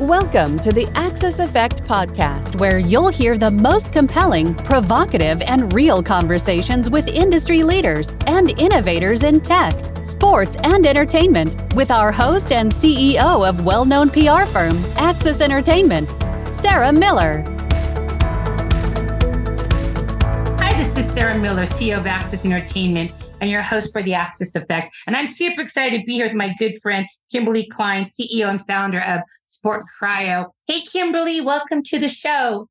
Welcome to the Axis Effect podcast, where you'll hear the most compelling, provocative, and real conversations with industry leaders and innovators in tech, sports, and entertainment with our host and CEO of well known PR firm, Axis Entertainment, Sarah Miller. Hi, this is Sarah Miller, CEO of Axis Entertainment and your host for the Axis Effect. And I'm super excited to be here with my good friend, Kimberly Klein, CEO and founder of Sport Cryo. Hey, Kimberly, welcome to the show.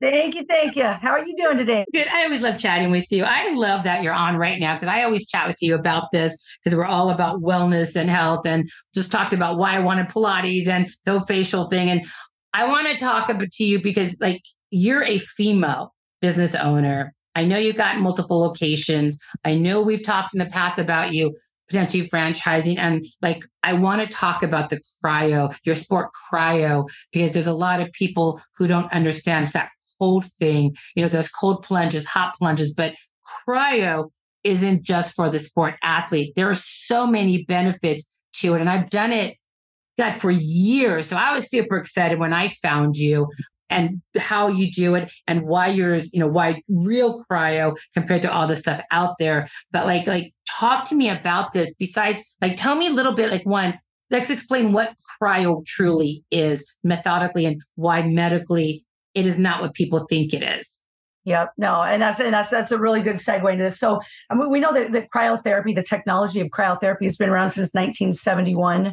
Thank you. Thank you. How are you doing today? Good. I always love chatting with you. I love that you're on right now because I always chat with you about this because we're all about wellness and health and just talked about why I wanted Pilates and the facial thing. And I want to talk about to you because like you're a female business owner I know you've got multiple locations. I know we've talked in the past about you potentially franchising. And like, I want to talk about the cryo, your sport cryo, because there's a lot of people who don't understand it's that cold thing. You know, there's cold plunges, hot plunges, but cryo isn't just for the sport athlete. There are so many benefits to it. And I've done it, God, for years. So I was super excited when I found you and how you do it and why you're you know why real cryo compared to all the stuff out there but like like talk to me about this besides like tell me a little bit like one let's explain what cryo truly is methodically and why medically it is not what people think it is Yep. No, and that's and that's that's a really good segue into this. So I mean, we know that, that cryotherapy, the technology of cryotherapy, has been around since 1971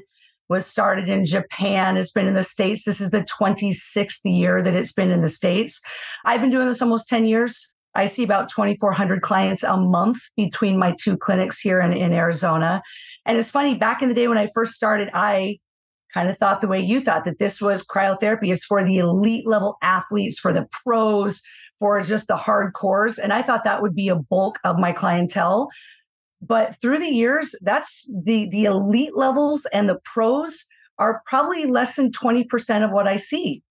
was started in Japan. It's been in the States. This is the 26th year that it's been in the States. I've been doing this almost 10 years. I see about 2,400 clients a month between my two clinics here in, in Arizona. And it's funny, back in the day when I first started, I kind of thought the way you thought that this was cryotherapy is for the elite level athletes, for the pros, for just the hardcores. And I thought that would be a bulk of my clientele but through the years that's the the elite levels and the pros are probably less than 20% of what i see.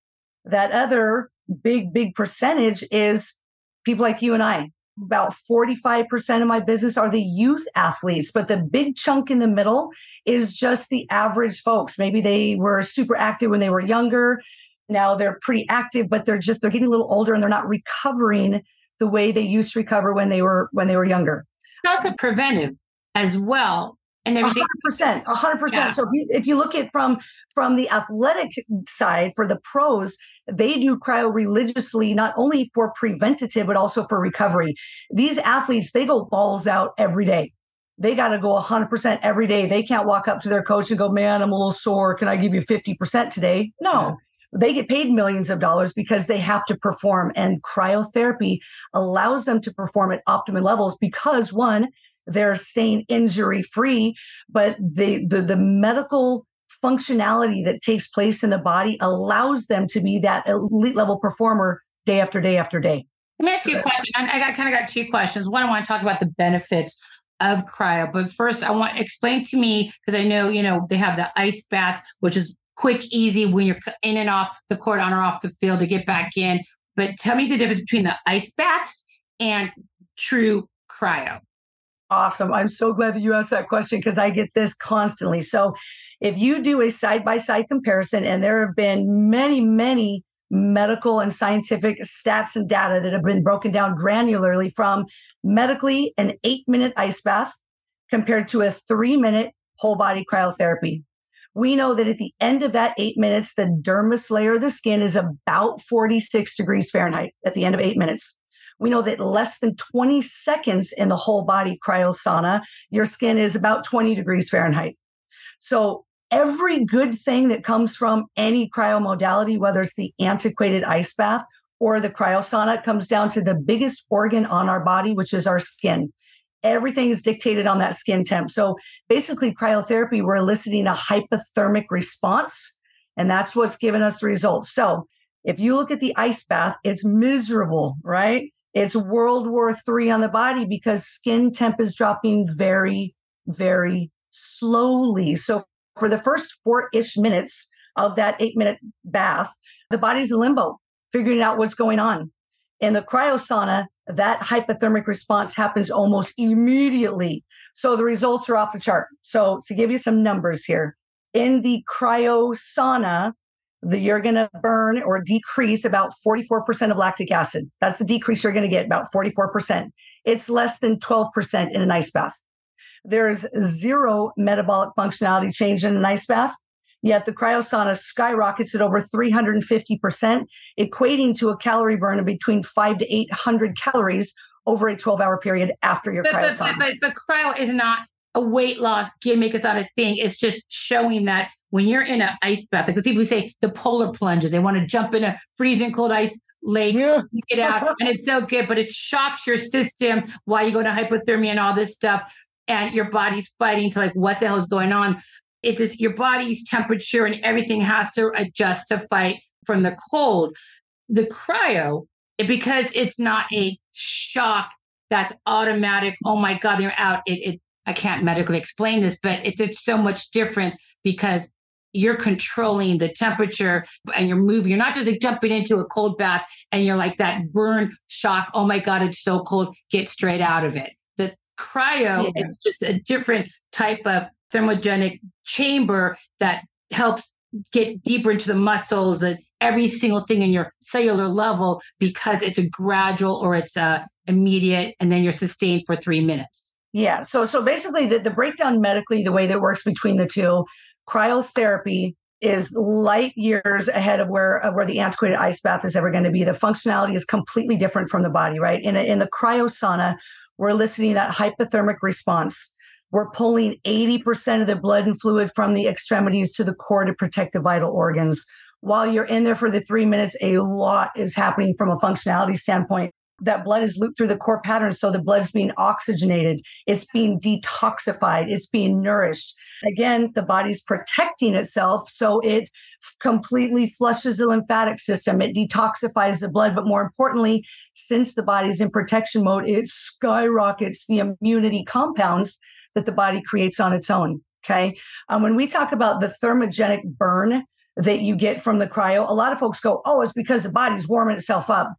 That other big big percentage is people like you and i. About 45% of my business are the youth athletes but the big chunk in the middle is just the average folks. Maybe they were super active when they were younger. Now they're pretty active but they're just they're getting a little older and they're not recovering the way they used to recover when they were when they were younger also preventive as well and everything. 100%. 100%. Yeah. So if you, if you look at from from the athletic side for the pros, they do cryo religiously not only for preventative but also for recovery. These athletes, they go balls out every day. They got to go 100% every day. They can't walk up to their coach and go, "Man, I'm a little sore. Can I give you 50% today?" No they get paid millions of dollars because they have to perform and cryotherapy allows them to perform at optimum levels because one they're staying injury free but the, the the medical functionality that takes place in the body allows them to be that elite level performer day after day after day. Let me ask you a question. I got kind of got two questions. One i want to talk about the benefits of cryo but first i want explain to me because i know you know they have the ice baths which is quick, easy when you're in and off the court, on or off the field to get back in. But tell me the difference between the ice baths and true cryo. Awesome. I'm so glad that you asked that question because I get this constantly. So, if you do a side by side comparison, and there have been many, many medical and scientific stats and data that have been broken down granularly from medically an eight minute ice bath compared to a three minute whole body cryotherapy we know that at the end of that eight minutes, the dermis layer of the skin is about 46 degrees Fahrenheit at the end of eight minutes. We know that less than 20 seconds in the whole body cryosauna, your skin is about 20 degrees Fahrenheit. So every good thing that comes from any cryo modality, whether it's the antiquated ice bath or the cryosauna, comes down to the biggest organ on our body, which is our skin everything is dictated on that skin temp. So basically, cryotherapy, we're eliciting a hypothermic response, and that's what's given us the results. So if you look at the ice bath, it's miserable, right? It's World War III on the body because skin temp is dropping very, very slowly. So for the first four ish minutes of that eight minute bath, the body's in limbo, figuring out what's going on. In the cryosauna, that hypothermic response happens almost immediately. So the results are off the chart. So to give you some numbers here, in the cryosauna, the, you're going to burn or decrease about 44% of lactic acid. That's the decrease you're going to get, about 44%. It's less than 12% in an ice bath. There's zero metabolic functionality change in an ice bath. Yet the cryosauna skyrockets at over 350%, equating to a calorie burn of between five to 800 calories over a 12 hour period after your but, cryosauna. But, but, but, cryo is not a weight loss gimmick. It's not a thing. It's just showing that when you're in an ice bath, like the people who say the polar plunges, they want to jump in a freezing cold ice lake, yeah. get out, and it's so good, but it shocks your system while you go to hypothermia and all this stuff. And your body's fighting to like, what the hell is going on? It just your body's temperature and everything has to adjust to fight from the cold. The cryo, because it's not a shock that's automatic. Oh my God, they're out. It, it I can't medically explain this, but it's it's so much different because you're controlling the temperature and you're moving. You're not just like jumping into a cold bath and you're like that burn shock. Oh my God, it's so cold. Get straight out of it. The cryo, yeah. it's just a different type of thermogenic chamber that helps get deeper into the muscles, that every single thing in your cellular level, because it's a gradual or it's a immediate, and then you're sustained for three minutes. Yeah. So so basically the, the breakdown medically, the way that works between the two, cryotherapy is light years ahead of where uh, where the antiquated ice bath is ever going to be. The functionality is completely different from the body, right? In a, in the cryosauna, we're eliciting that hypothermic response we're pulling 80% of the blood and fluid from the extremities to the core to protect the vital organs. While you're in there for the three minutes, a lot is happening from a functionality standpoint. That blood is looped through the core pattern. So the blood is being oxygenated, it's being detoxified, it's being nourished. Again, the body's protecting itself. So it completely flushes the lymphatic system, it detoxifies the blood. But more importantly, since the body's in protection mode, it skyrockets the immunity compounds that the body creates on its own. Okay. Um, when we talk about the thermogenic burn that you get from the cryo, a lot of folks go, oh, it's because the body's warming itself up.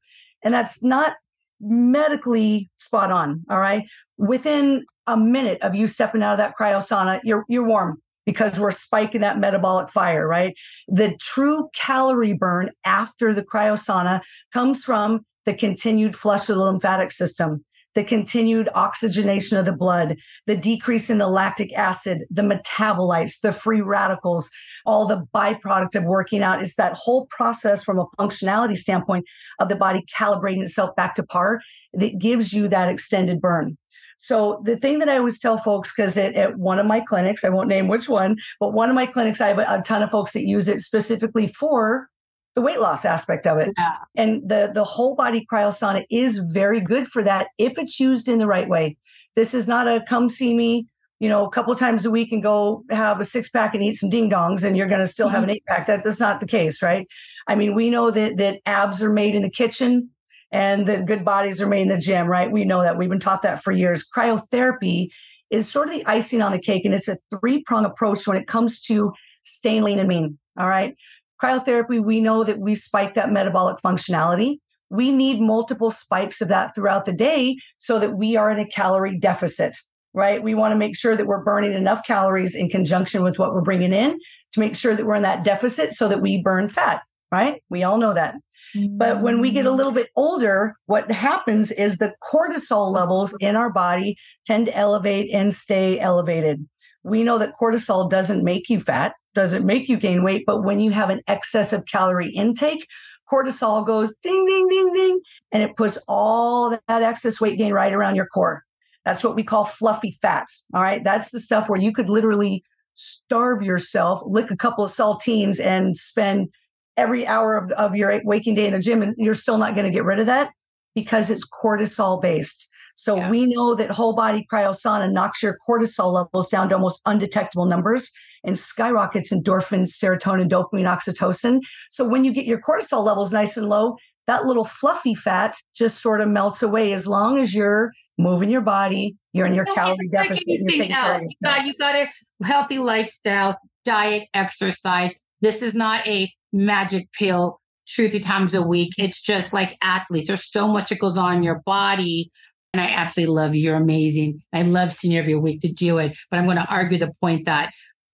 And that's not medically spot on. All right. Within a minute of you stepping out of that cryo sauna, you're, you're warm because we're spiking that metabolic fire, right? The true calorie burn after the cryo sauna comes from the continued flush of the lymphatic system the continued oxygenation of the blood, the decrease in the lactic acid, the metabolites, the free radicals, all the byproduct of working out. It's that whole process from a functionality standpoint of the body calibrating itself back to par that gives you that extended burn. So the thing that I always tell folks, because at one of my clinics, I won't name which one, but one of my clinics, I have a, a ton of folks that use it specifically for the weight loss aspect of it. Yeah. And the the whole body cryosauna is very good for that if it's used in the right way. This is not a come see me, you know, a couple times a week and go have a six pack and eat some ding dongs and you're going to still mm-hmm. have an eight pack. That, that's not the case, right? I mean, we know that that abs are made in the kitchen and that good bodies are made in the gym, right? We know that. We've been taught that for years. Cryotherapy is sort of the icing on the cake and it's a three prong approach when it comes to staying lean and mean. All right. Cryotherapy, we know that we spike that metabolic functionality. We need multiple spikes of that throughout the day so that we are in a calorie deficit, right? We want to make sure that we're burning enough calories in conjunction with what we're bringing in to make sure that we're in that deficit so that we burn fat, right? We all know that. But when we get a little bit older, what happens is the cortisol levels in our body tend to elevate and stay elevated. We know that cortisol doesn't make you fat doesn't make you gain weight, but when you have an excess of calorie intake, cortisol goes ding, ding, ding, ding, and it puts all that excess weight gain right around your core. That's what we call fluffy fats. All right. That's the stuff where you could literally starve yourself, lick a couple of saltines, and spend every hour of, of your waking day in the gym, and you're still not going to get rid of that because it's cortisol based. So yeah. we know that whole body cryosauna knocks your cortisol levels down to almost undetectable numbers and skyrockets endorphins, serotonin, dopamine, oxytocin. So when you get your cortisol levels nice and low, that little fluffy fat just sort of melts away as long as you're moving your body, you're in your calorie deficit. You're taking else. You got, you got a healthy lifestyle, diet, exercise. This is not a magic pill two, three times a week. It's just like athletes. There's so much that goes on in your body and I absolutely love you. You're amazing. I love seeing you every week to do it. But I'm going to argue the point that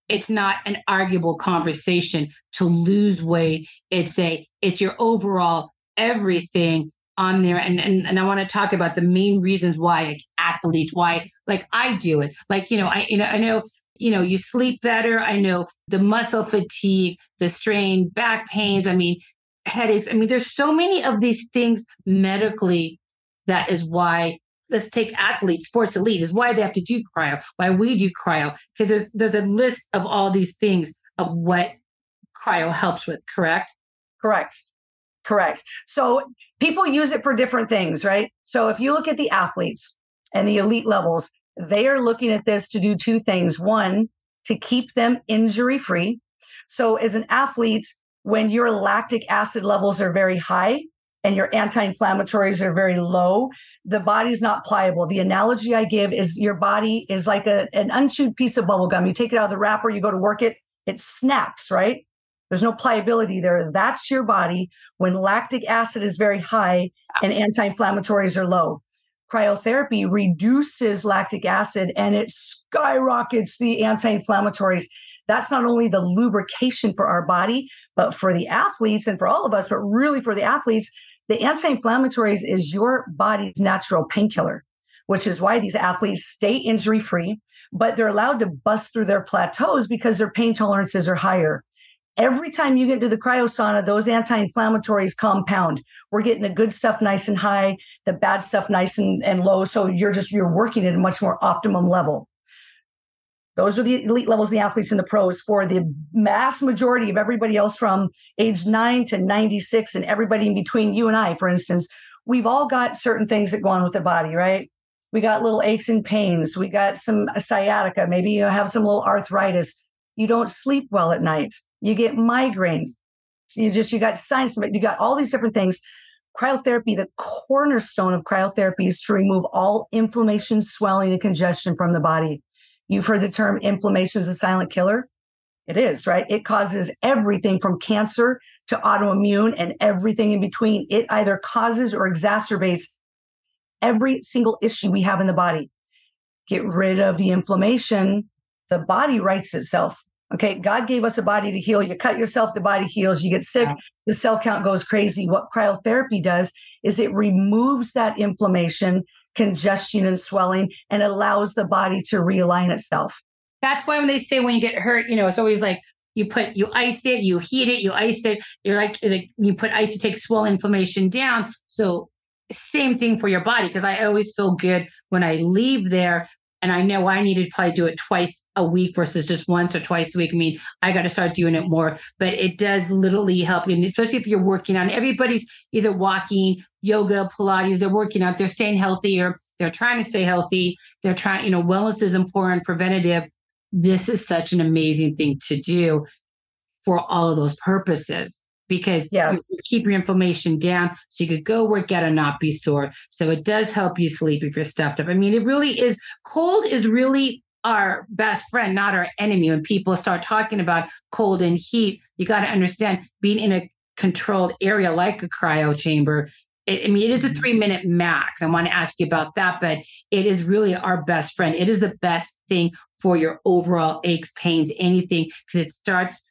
it's not an arguable conversation to lose weight. It's a it's your overall everything on there. And and, and I want to talk about the main reasons why like, athletes, why like I do it. Like, you know, I you know, I know you know, you sleep better. I know the muscle fatigue, the strain, back pains. I mean, headaches. I mean, there's so many of these things medically. That is why let's take athletes, sports elite, is why they have to do cryo, why we do cryo, because there's there's a list of all these things of what cryo helps with, correct? Correct. Correct. So people use it for different things, right? So if you look at the athletes and the elite levels, they are looking at this to do two things. One, to keep them injury free. So as an athlete, when your lactic acid levels are very high, and your anti-inflammatories are very low, the body's not pliable. The analogy I give is your body is like a, an unchewed piece of bubble gum. You take it out of the wrapper, you go to work it, it snaps, right? There's no pliability there. That's your body when lactic acid is very high and anti-inflammatories are low. Cryotherapy reduces lactic acid and it skyrockets the anti-inflammatories that's not only the lubrication for our body, but for the athletes and for all of us, but really for the athletes, the anti-inflammatories is your body's natural painkiller, which is why these athletes stay injury free, but they're allowed to bust through their plateaus because their pain tolerances are higher. Every time you get into the cryosauna, those anti-inflammatories compound. We're getting the good stuff nice and high, the bad stuff nice and, and low. So you're just you're working at a much more optimum level. Those are the elite levels, the athletes and the pros. For the mass majority of everybody else from age nine to 96 and everybody in between, you and I, for instance, we've all got certain things that go on with the body, right? We got little aches and pains. We got some sciatica. Maybe you have some little arthritis. You don't sleep well at night. You get migraines. You just, you got sinus, you got all these different things. Cryotherapy, the cornerstone of cryotherapy is to remove all inflammation, swelling, and congestion from the body. You've heard the term inflammation is a silent killer. It is, right? It causes everything from cancer to autoimmune and everything in between. It either causes or exacerbates every single issue we have in the body. Get rid of the inflammation, the body rights itself. Okay, God gave us a body to heal. You cut yourself, the body heals. You get sick, the cell count goes crazy. What cryotherapy does is it removes that inflammation congestion and swelling and allows the body to realign itself. That's why when they say when you get hurt, you know, it's always like you put you ice it, you heat it, you ice it. You're like, you put ice to take swelling inflammation down. So same thing for your body because I always feel good when I leave there and I know I need to probably do it twice a week versus just once or twice a week. I mean, I got to start doing it more, but it does literally help you, and especially if you're working on. Everybody's either walking, yoga, Pilates. They're working out. They're staying healthy, or they're trying to stay healthy. They're trying. You know, wellness is important. Preventative. This is such an amazing thing to do for all of those purposes because yes. you keep your inflammation down so you could go work out and not be sore. So it does help you sleep if you're stuffed up. I mean, it really is cold is really our best friend, not our enemy. When people start talking about cold and heat, you got to understand being in a controlled area like a cryo chamber. It, I mean, it is a mm-hmm. three minute max. I want to ask you about that, but it is really our best friend. It is the best thing for your overall aches, pains, anything, because it starts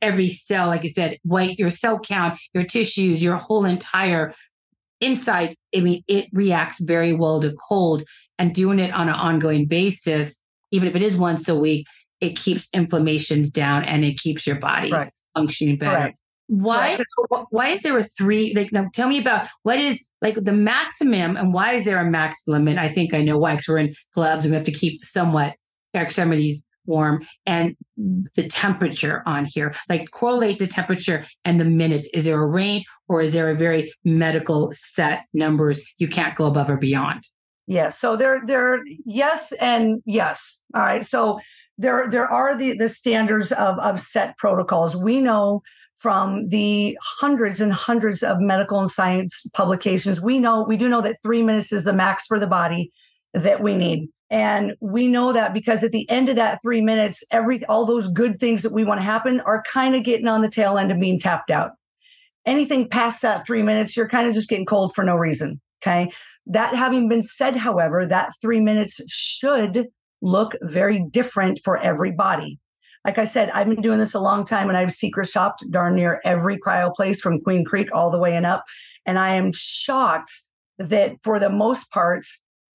every cell, like I said, white, your cell count, your tissues, your whole entire insides. I mean, it reacts very well to cold and doing it on an ongoing basis, even if it is once a week, it keeps inflammations down and it keeps your body right. functioning better. Right. Why right. why is there a three like now tell me about what is like the maximum and why is there a max limit? I think I know why because we're in gloves and we have to keep somewhat our extremities warm and the temperature on here. Like correlate the temperature and the minutes. Is there a range or is there a very medical set numbers you can't go above or beyond? Yes so there there yes and yes. All right so there there are the the standards of of set protocols. We know from the hundreds and hundreds of medical and science publications we know we do know that 3 minutes is the max for the body that we need and we know that because at the end of that three minutes, every all those good things that we want to happen are kind of getting on the tail end of being tapped out. Anything past that three minutes, you're kind of just getting cold for no reason. Okay. That having been said, however, that three minutes should look very different for everybody. like I said, I've been doing this a long time and I've secret shopped darn near every cryo place from Queen Creek all the way and up. And I am shocked that for the most part,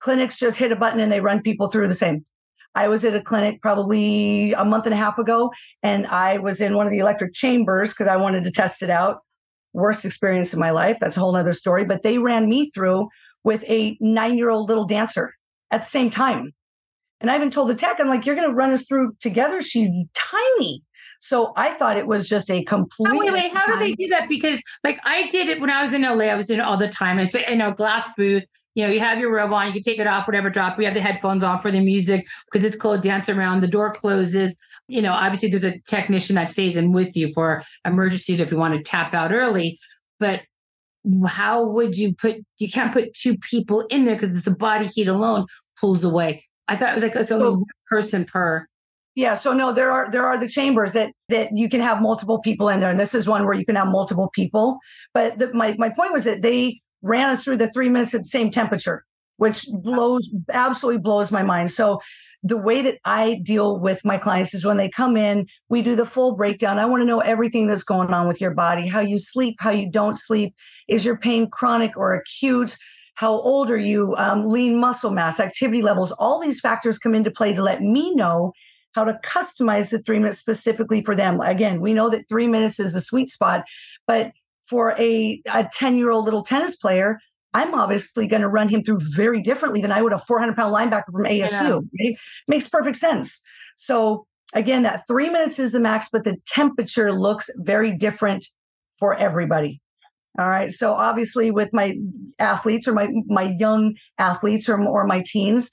clinics just hit a button and they run people through the same. I was at a clinic probably a month and a half ago, and I was in one of the electric chambers because I wanted to test it out. Worst experience of my life. That's a whole other story. But they ran me through with a nine year old little dancer at the same time. And I even told the tech, I'm like, you're going to run us through together. She's tiny. So I thought it was just a complete. Oh, wait, wait, how do they do that? Because like I did it when I was in LA, I was doing it all the time. It's in a glass booth. You know, you have your robe on, you can take it off, whatever drop. We have the headphones on for the music because it's cold. Dance around. The door closes. You know, obviously there's a technician that stays in with you for emergencies if you want to tap out early. But how would you put? You can't put two people in there because the body heat alone pulls away. I thought it was like it's only one person per. Yeah, so no, there are there are the chambers that that you can have multiple people in there, and this is one where you can have multiple people. But the, my my point was that they ran us through the three minutes at the same temperature, which blows absolutely blows my mind. So the way that I deal with my clients is when they come in, we do the full breakdown. I want to know everything that's going on with your body, how you sleep, how you don't sleep. Is your pain chronic or acute? How old are you? Um, lean muscle mass, activity levels, all these factors come into play to let me know how to customize the three minutes specifically for them. Again, we know that three minutes is the sweet spot, but for a, a 10 year old little tennis player, I'm obviously going to run him through very differently than I would a 400 pound linebacker from ASU. Yeah. Right? Makes perfect sense. So again, that three minutes is the max, but the temperature looks very different for everybody. All right. So obviously, with my athletes or my my young athletes or or my teens,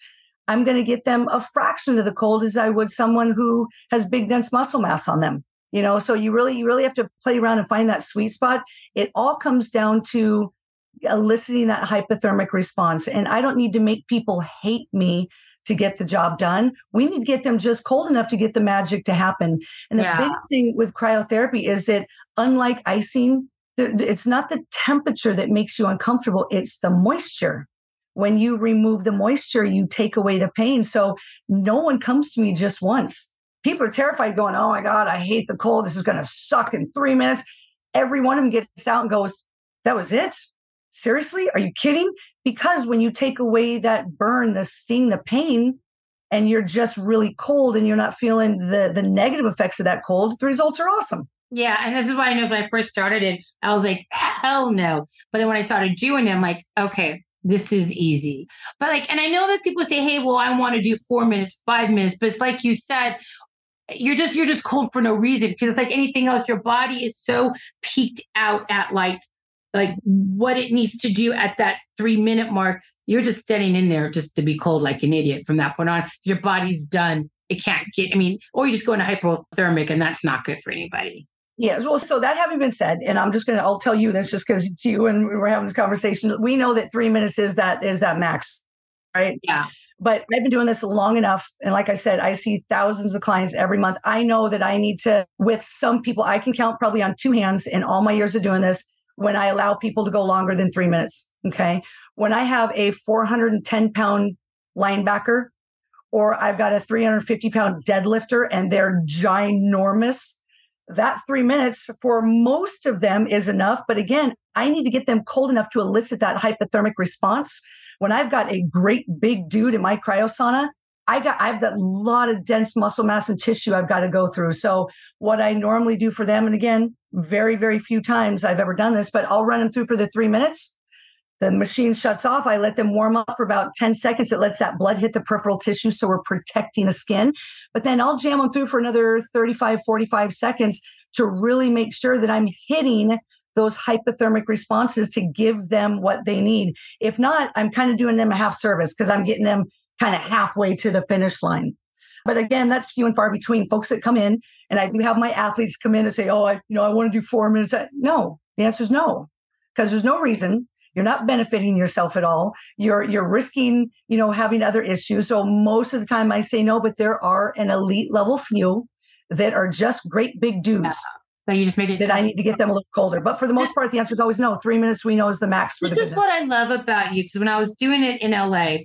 I'm going to get them a fraction of the cold as I would someone who has big dense muscle mass on them. You know, so you really you really have to play around and find that sweet spot. It all comes down to eliciting that hypothermic response. And I don't need to make people hate me to get the job done. We need to get them just cold enough to get the magic to happen. And the yeah. big thing with cryotherapy is that unlike icing, it's not the temperature that makes you uncomfortable, it's the moisture. When you remove the moisture, you take away the pain. So no one comes to me just once. People are terrified, going, Oh my God, I hate the cold. This is going to suck in three minutes. Every one of them gets out and goes, That was it seriously? Are you kidding? Because when you take away that burn, the sting, the pain, and you're just really cold and you're not feeling the the negative effects of that cold, the results are awesome. Yeah, and this is why I know when I first started it, I was like, hell no. But then when I started doing it, I'm like, okay, this is easy. But like, and I know that people say, hey, well, I want to do four minutes, five minutes, but it's like you said, you're just you're just cold for no reason because it's like anything else your body is so peaked out at like like what it needs to do at that three minute mark, you're just standing in there just to be cold like an idiot from that point on. Your body's done. It can't get, I mean, or you just go into hypothermic and that's not good for anybody. Yes. Well, so that having been said, and I'm just going to, I'll tell you this just because it's you and we're having this conversation. We know that three minutes is that, is that max, right? Yeah. But I've been doing this long enough. And like I said, I see thousands of clients every month. I know that I need to, with some people, I can count probably on two hands in all my years of doing this when I allow people to go longer than three minutes. Okay. When I have a 410 pound linebacker or I've got a 350 pound deadlifter and they're ginormous, that three minutes for most of them is enough. But again, I need to get them cold enough to elicit that hypothermic response. When I've got a great big dude in my cryosauna, I got I've got a lot of dense muscle mass and tissue I've got to go through. So what I normally do for them, and again, very, very few times I've ever done this, but I'll run them through for the three minutes. The machine shuts off. I let them warm up for about 10 seconds. It lets that blood hit the peripheral tissue. So we're protecting the skin. But then I'll jam them through for another 35, 45 seconds to really make sure that I'm hitting those hypothermic responses to give them what they need. If not, I'm kind of doing them a half service because I'm getting them kind of halfway to the finish line. But again, that's few and far between folks that come in. And I do have my athletes come in and say, oh, I, you know, I want to do four minutes. No, the answer is no, because there's no reason. You're not benefiting yourself at all. You're you're risking, you know, having other issues. So most of the time I say no, but there are an elite level few that are just great big dudes. Yeah. You just made it that I need to get them a little colder. But for the most part, the answer is always no. Three minutes we know is the max for this the is what I love about you. Because when I was doing it in LA,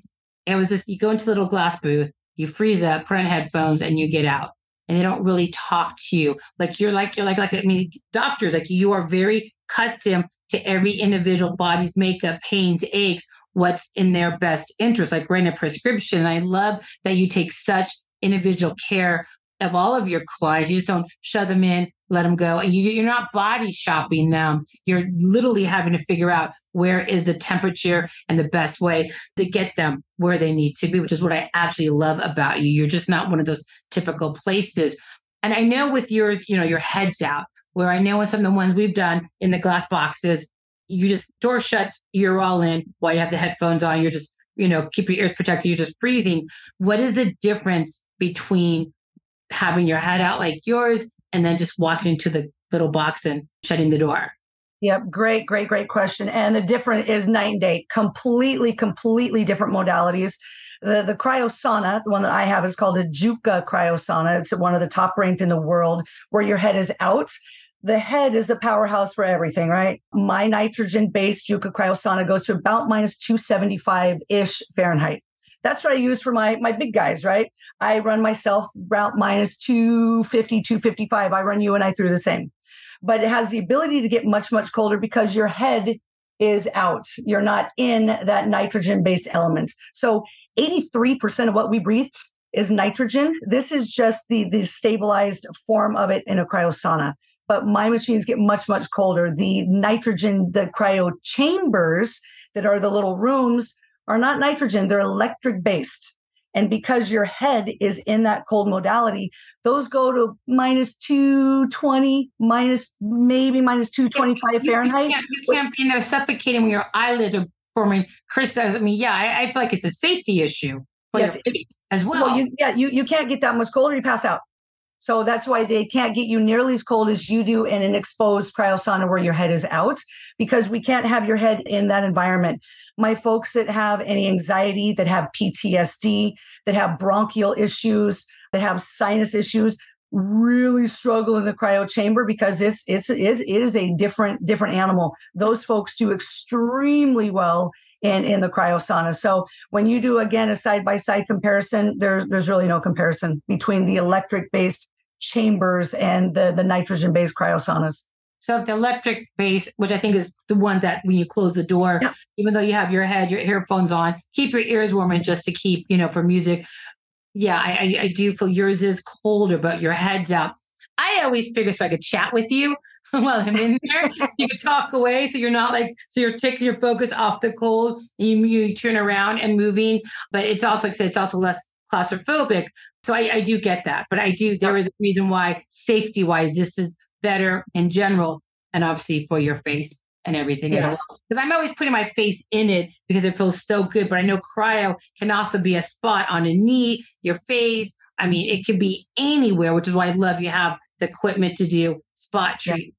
it was just you go into the little glass booth, you freeze up, put on headphones, and you get out. and they don't really talk to you. Like you're like you're like like I mean doctors like you are very custom to every individual body's makeup, pains, aches, what's in their best interest, like writing a prescription. And I love that you take such individual care of all of your clients. You just don't shove them in, let them go. And you, you're not body shopping them. You're literally having to figure out where is the temperature and the best way to get them where they need to be, which is what I absolutely love about you. You're just not one of those typical places. And I know with yours, you know, your head's out, where I know in some of the ones we've done in the glass boxes, you just door shuts, you're all in while you have the headphones on, you're just, you know, keep your ears protected, you're just breathing. What is the difference between having your head out like yours and then just walking into the little box and shutting the door? Yep, great, great, great question. And the different is night and day, completely, completely different modalities. The the cryosauna, the one that I have is called a Juka cryosauna. It's one of the top ranked in the world where your head is out. The head is a powerhouse for everything, right? My nitrogen based Juka cryosauna goes to about minus 275 ish Fahrenheit. That's what I use for my my big guys, right? I run myself about minus 250, 255. I run you and I through the same. But it has the ability to get much, much colder because your head is out. You're not in that nitrogen based element. So 83% of what we breathe is nitrogen. This is just the, the stabilized form of it in a cryosauna. But my machines get much, much colder. The nitrogen, the cryo chambers that are the little rooms are not nitrogen, they're electric based. And because your head is in that cold modality, those go to minus 220, minus maybe minus 225 you, Fahrenheit. You can't, you can't be in there suffocating when your eyelids are forming crystals. I mean, yeah, I, I, feel like it's a safety issue yes, as well. well you, yeah, you, you can't get that much colder, you pass out. So that's why they can't get you nearly as cold as you do in an exposed cryosauna where your head is out, because we can't have your head in that environment. My folks that have any anxiety, that have PTSD, that have bronchial issues, that have sinus issues, really struggle in the cryo chamber because it's it's it, it is a different different animal. Those folks do extremely well in in the cryosauna. So when you do again a side by side comparison, there's there's really no comparison between the electric based chambers and the the nitrogen based cryosaunas. So the electric base, which I think is the one that when you close the door, even though you have your head, your earphones on, keep your ears warm and just to keep, you know, for music. Yeah, I, I, I do feel yours is colder, but your head's out. I always figure so I could chat with you while I'm in there. you can talk away, so you're not like so you're taking your focus off the cold. You, you turn around and moving, but it's also like I said, it's also less claustrophobic. So I, I do get that, but I do. There is a reason why safety wise, this is better in general, and obviously for your face and everything yes. well. Because I'm always putting my face in it because it feels so good. But I know cryo can also be a spot on a knee, your face. I mean, it could be anywhere, which is why I love you have the equipment to do spot treatments.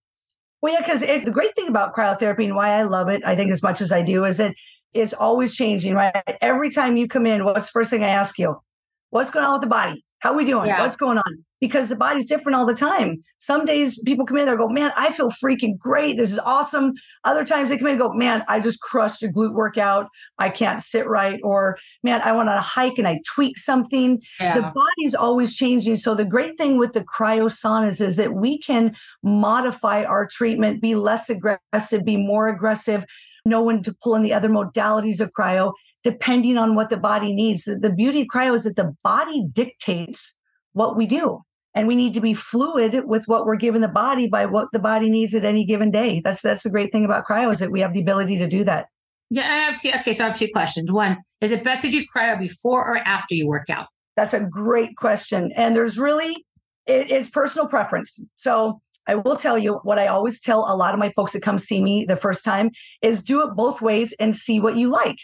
Well, yeah, because the great thing about cryotherapy and why I love it, I think as much as I do, is that it's always changing, right? Every time you come in, what's the first thing I ask you? What's going on with the body? How are we doing? Yeah. What's going on? Because the body's different all the time. Some days people come in there go, man, I feel freaking great. This is awesome. Other times they come in and go, man, I just crushed a glute workout. I can't sit right. Or man, I went on a hike and I tweaked something. Yeah. The body's always changing. So the great thing with the cryosaunas is that we can modify our treatment, be less aggressive, be more aggressive, know when to pull in the other modalities of cryo depending on what the body needs. The beauty of cryo is that the body dictates what we do. And we need to be fluid with what we're giving the body by what the body needs at any given day. That's that's the great thing about cryo is that we have the ability to do that. Yeah, I have two, okay. So I have two questions. One, is it best to do cryo before or after you work out? That's a great question, and there's really it, it's personal preference. So I will tell you what I always tell a lot of my folks that come see me the first time is do it both ways and see what you like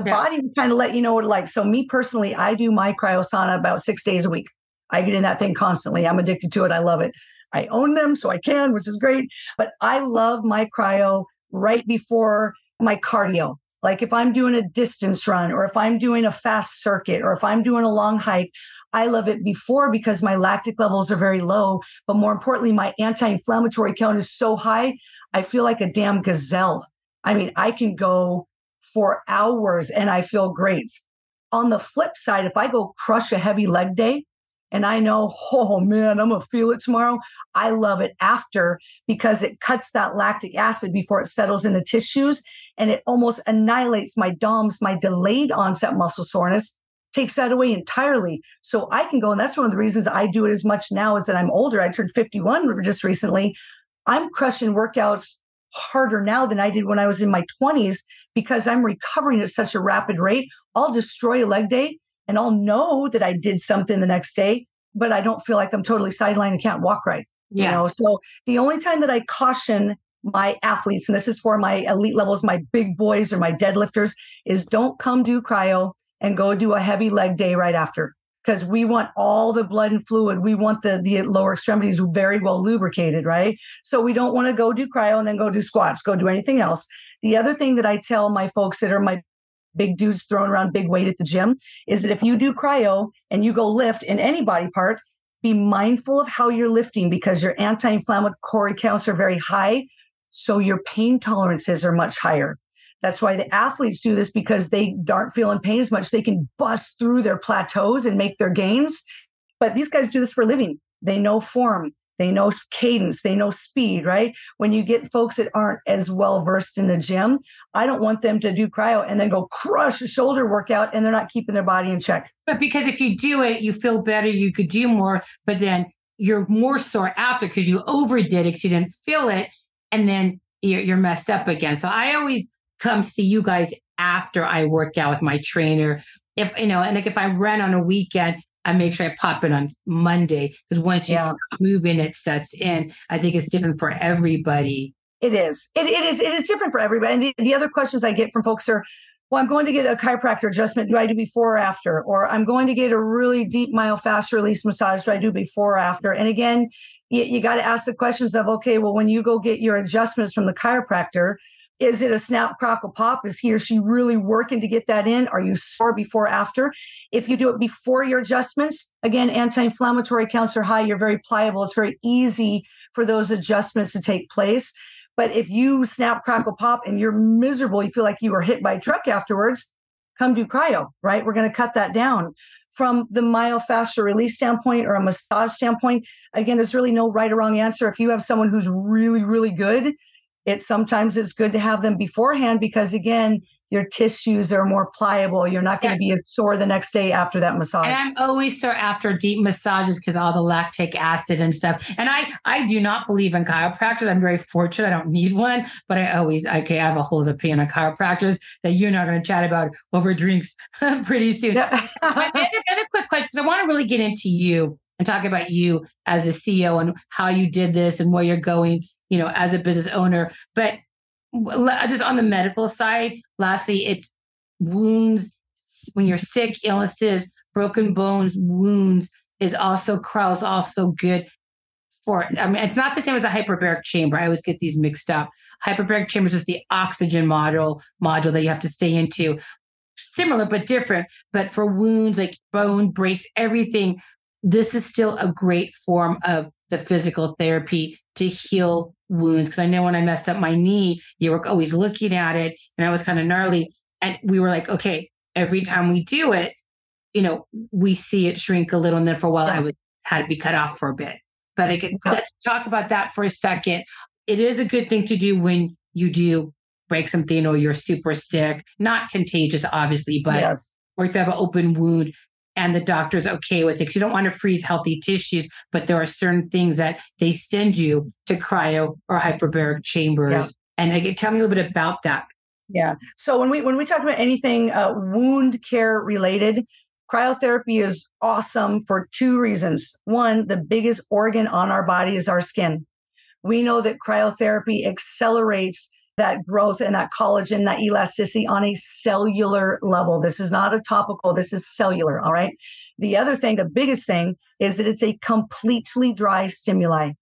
the yeah. body will kind of let you know what it like. So me personally, I do my cryosauna about six days a week. I get in that thing constantly. I'm addicted to it. I love it. I own them, so I can, which is great. But I love my cryo right before my cardio. Like if I'm doing a distance run or if I'm doing a fast circuit or if I'm doing a long hike, I love it before because my lactic levels are very low. But more importantly, my anti inflammatory count is so high, I feel like a damn gazelle. I mean, I can go for hours and I feel great. On the flip side, if I go crush a heavy leg day, and I know, oh man, I'm gonna feel it tomorrow. I love it after because it cuts that lactic acid before it settles in the tissues and it almost annihilates my DOMS, my delayed onset muscle soreness, takes that away entirely. So I can go, and that's one of the reasons I do it as much now is that I'm older. I turned 51 just recently. I'm crushing workouts harder now than I did when I was in my 20s because I'm recovering at such a rapid rate. I'll destroy a leg day and I'll know that I did something the next day, but I don't feel like I'm totally sidelined and can't walk right. Yeah. You know, so the only time that I caution my athletes, and this is for my elite levels, my big boys or my deadlifters, is don't come do cryo and go do a heavy leg day right after. Because we want all the blood and fluid. We want the, the lower extremities very well lubricated, right? So we don't want to go do cryo and then go do squats, go do anything else. The other thing that I tell my folks that are my big dudes throwing around big weight at the gym is that if you do cryo and you go lift in any body part, be mindful of how you're lifting because your anti inflammatory counts are very high. So your pain tolerances are much higher. That's why the athletes do this because they aren't feeling pain as much. They can bust through their plateaus and make their gains. But these guys do this for a living. They know form, they know cadence, they know speed, right? When you get folks that aren't as well versed in the gym, I don't want them to do cryo and then go crush a shoulder workout and they're not keeping their body in check. But because if you do it, you feel better, you could do more, but then you're more sore after because you overdid it because you didn't feel it. And then you're, you're messed up again. So I always come see you guys after I work out with my trainer. If you know, and like if I run on a weekend, I make sure I pop it on Monday because once you yeah. stop moving, it sets in. I think it's different for everybody. It is. It, it is. It is different for everybody. And the, the other questions I get from folks are, well, I'm going to get a chiropractor adjustment. Do I do before or after? Or I'm going to get a really deep myofascial release massage. Do I do before or after? And again, you, you got to ask the questions of, okay, well, when you go get your adjustments from the chiropractor, is it a snap, crackle, pop? Is he or she really working to get that in? Are you sore before, after? If you do it before your adjustments, again, anti inflammatory counts are high. You're very pliable. It's very easy for those adjustments to take place. But if you snap, crackle, pop and you're miserable, you feel like you were hit by a truck afterwards, come do cryo, right? We're going to cut that down. From the myofascial release standpoint or a massage standpoint, again, there's really no right or wrong answer. If you have someone who's really, really good it sometimes it's good to have them beforehand because again your tissues are more pliable. You're not going to be sore the next day after that massage. And I'm always sore after deep massages because all the lactic acid and stuff. And I I do not believe in chiropractors. I'm very fortunate. I don't need one, but I always okay. I have a whole other opinion on chiropractors that you're not going to chat about over drinks pretty soon. Yeah. another quick question because I want to really get into you and talk about you as a CEO and how you did this and where you're going you know, as a business owner. But just on the medical side, lastly, it's wounds when you're sick, illnesses, broken bones, wounds is also cryo also good for I mean, it's not the same as a hyperbaric chamber. I always get these mixed up. Hyperbaric chamber is the oxygen module module that you have to stay into. Similar but different. But for wounds like bone breaks, everything, this is still a great form of the physical therapy to heal wounds. Because I know when I messed up my knee, you were always looking at it and I was kind of gnarly. And we were like, okay, every time we do it, you know, we see it shrink a little. And then for a while. I was had to be cut off for a bit. But I could, let's talk about that for a second. It is a good thing to do when you do break something or you're super sick, not contagious, obviously, but yes. or if you have an open wound, and the doctor's okay with it because you don't want to freeze healthy tissues, but there are certain things that they send you to cryo or hyperbaric chambers. Yeah. And again, tell me a little bit about that. Yeah. So when we when we talk about anything uh, wound care related, cryotherapy is awesome for two reasons. One, the biggest organ on our body is our skin. We know that cryotherapy accelerates that growth and that collagen, that elasticity on a cellular level. This is not a topical, this is cellular. All right. The other thing, the biggest thing is that it's a completely dry stimuli.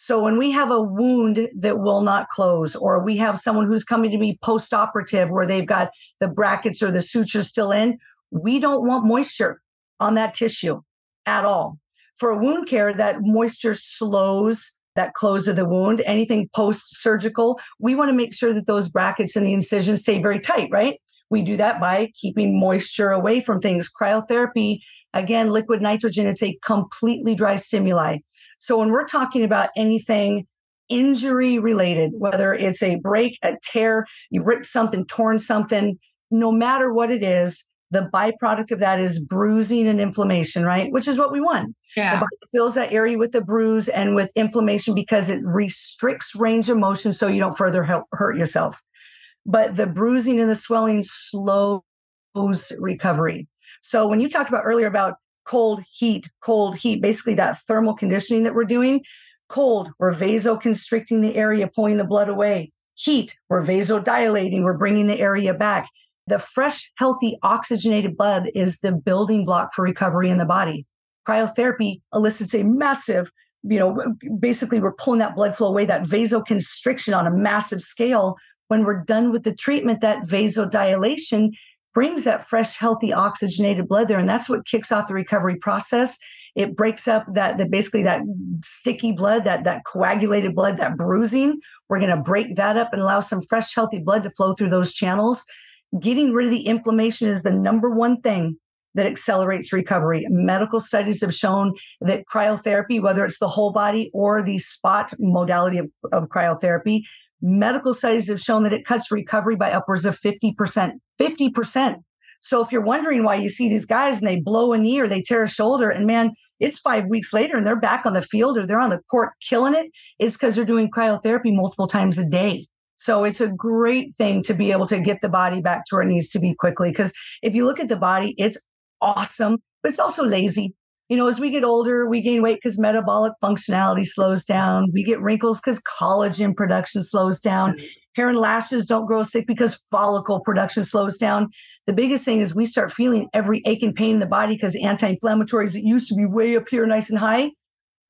So when we have a wound that will not close, or we have someone who's coming to me post operative where they've got the brackets or the sutures still in, we don't want moisture on that tissue at all. For wound care, that moisture slows that close of the wound, anything post surgical, we want to make sure that those brackets and the incisions stay very tight, right? We do that by keeping moisture away from things. Cryotherapy, Again, liquid nitrogen, it's a completely dry stimuli. So when we're talking about anything injury related, whether it's a break, a tear, you ripped something, torn something, no matter what it is, the byproduct of that is bruising and inflammation, right? Which is what we want. Yeah. The body fills that area with the bruise and with inflammation because it restricts range of motion so you don't further hurt yourself. But the bruising and the swelling slows recovery. So when you talked about earlier about cold heat, cold heat, basically that thermal conditioning that we're doing, cold, we're vasoconstricting the area, pulling the blood away. Heat, we're vasodilating, we're bringing the area back the fresh, healthy, oxygenated blood is the building block for recovery in the body. Cryotherapy elicits a massive, you know, basically we're pulling that blood flow away, that vasoconstriction on a massive scale. When we're done with the treatment, that vasodilation brings that fresh, healthy, oxygenated blood there. And that's what kicks off the recovery process. It breaks up that, that basically that sticky blood, that, that coagulated blood, that bruising. We're going to break that up and allow some fresh, healthy blood to flow through those channels getting rid of the inflammation is the number one thing that accelerates recovery. Medical studies have shown that cryotherapy, whether it's the whole body or the spot modality of, of cryotherapy, medical studies have shown that it cuts recovery by upwards of 50%. 50%. So if you're wondering why you see these guys and they blow a knee or they tear a shoulder and man, it's five weeks later and they're back on the field or they're on the court killing it, it's because they're doing cryotherapy multiple times a day. So it's a great thing to be able to get the body back to where it needs to be quickly. Because if you look at the body, it's awesome, but it's also lazy. You know, as we get older, we gain weight because metabolic functionality slows down. We get wrinkles because collagen production slows down. Mm-hmm. Hair and lashes don't grow thick because follicle production slows down. The biggest thing is we start feeling every ache and pain in the body because anti inflammatories that used to be way up here nice and high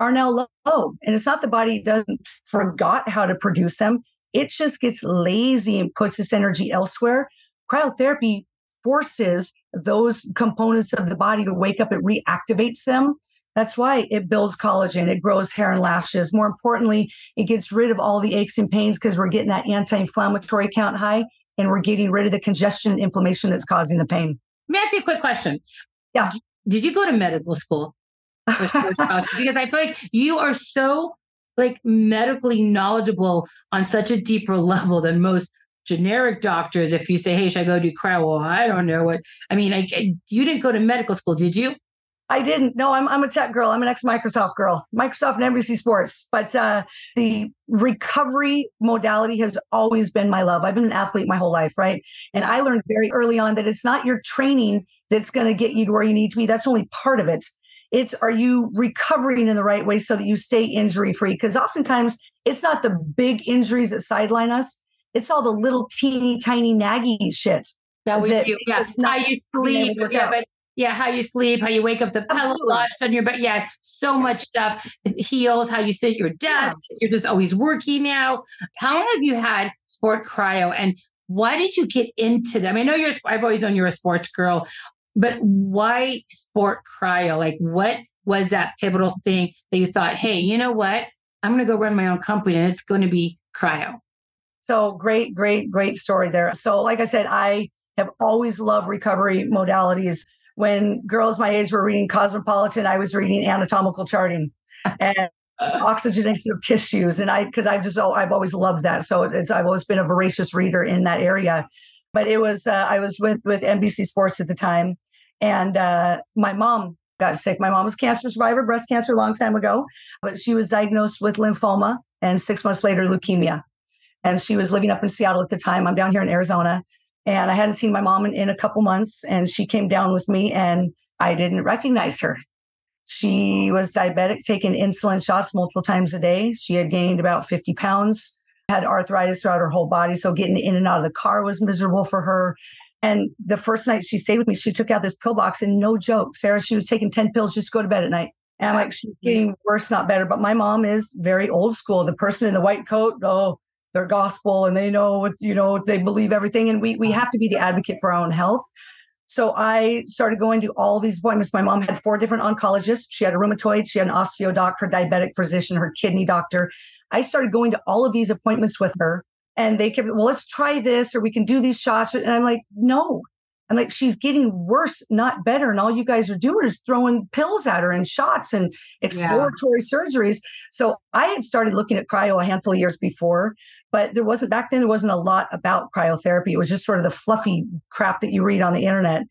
are now low. And it's not the body doesn't forgot how to produce them it just gets lazy and puts its energy elsewhere. Cryotherapy forces those components of the body to wake up, it reactivates them. That's why it builds collagen, it grows hair and lashes. More importantly, it gets rid of all the aches and pains because we're getting that anti inflammatory count high and we're getting rid of the congestion and inflammation that's causing the pain. Let me ask you a quick question. Yeah. Did you go to medical school? because I feel like you are so like medically knowledgeable on such a deeper level than most generic doctors. If you say, "Hey, should I go do cryo?" Well, I don't know what. I mean, I, I, you didn't go to medical school, did you? I didn't. No, I'm I'm a tech girl. I'm an ex Microsoft girl. Microsoft and NBC Sports. But uh, the recovery modality has always been my love. I've been an athlete my whole life, right? And I learned very early on that it's not your training that's going to get you to where you need to be. That's only part of it. It's are you recovering in the right way so that you stay injury free? Because oftentimes it's not the big injuries that sideline us, it's all the little teeny tiny naggy shit. That we that do. Yeah. How you sleep. Yeah, but yeah, how you sleep, how you wake up, the pillow lodged on your bed. Yeah, so much stuff. Heels, how you sit at your desk. Yeah. You're just always working now. How long have you had sport cryo and why did you get into them? I know you're, I've always known you're a sports girl. But why sport cryo? Like, what was that pivotal thing that you thought, hey, you know what? I'm going to go run my own company and it's going to be cryo? So great, great, great story there. So, like I said, I have always loved recovery modalities. When girls my age were reading Cosmopolitan, I was reading anatomical charting and oxygenation of tissues. And I, because I've just, oh, I've always loved that. So it's, I've always been a voracious reader in that area. But it was, uh, I was with, with NBC Sports at the time. And uh, my mom got sick. My mom was cancer survivor, breast cancer a long time ago, but she was diagnosed with lymphoma and six months later, leukemia. And she was living up in Seattle at the time. I'm down here in Arizona. And I hadn't seen my mom in, in a couple months. And she came down with me and I didn't recognize her. She was diabetic, taking insulin shots multiple times a day. She had gained about 50 pounds, had arthritis throughout her whole body. So getting in and out of the car was miserable for her. And the first night she stayed with me, she took out this pill box and no joke, Sarah, she was taking 10 pills just to go to bed at night. And I'm like, she's getting worse, not better. But my mom is very old school. The person in the white coat, oh, they're gospel and they know what, you know, they believe everything. And we we have to be the advocate for our own health. So I started going to all these appointments. My mom had four different oncologists. She had a rheumatoid, she had an osteo doc, her diabetic physician, her kidney doctor. I started going to all of these appointments with her and they kept, well, let's try this or we can do these shots. And I'm like, no, I'm like, she's getting worse, not better. And all you guys are doing is throwing pills at her and shots and exploratory yeah. surgeries. So I had started looking at cryo a handful of years before, but there wasn't back then, there wasn't a lot about cryotherapy. It was just sort of the fluffy crap that you read on the internet.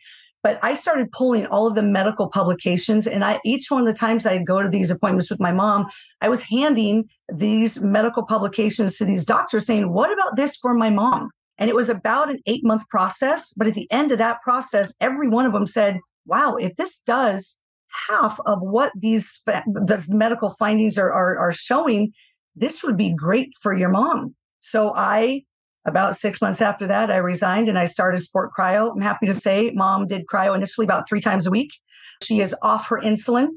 But I started pulling all of the medical publications, and I each one of the times I'd go to these appointments with my mom, I was handing these medical publications to these doctors saying, What about this for my mom? And it was about an eight month process. But at the end of that process, every one of them said, wow, if this does half of what these the medical findings are, are, are showing, this would be great for your mom. So I, about six months after that, I resigned and I started Sport Cryo. I'm happy to say mom did cryo initially about three times a week. She is off her insulin.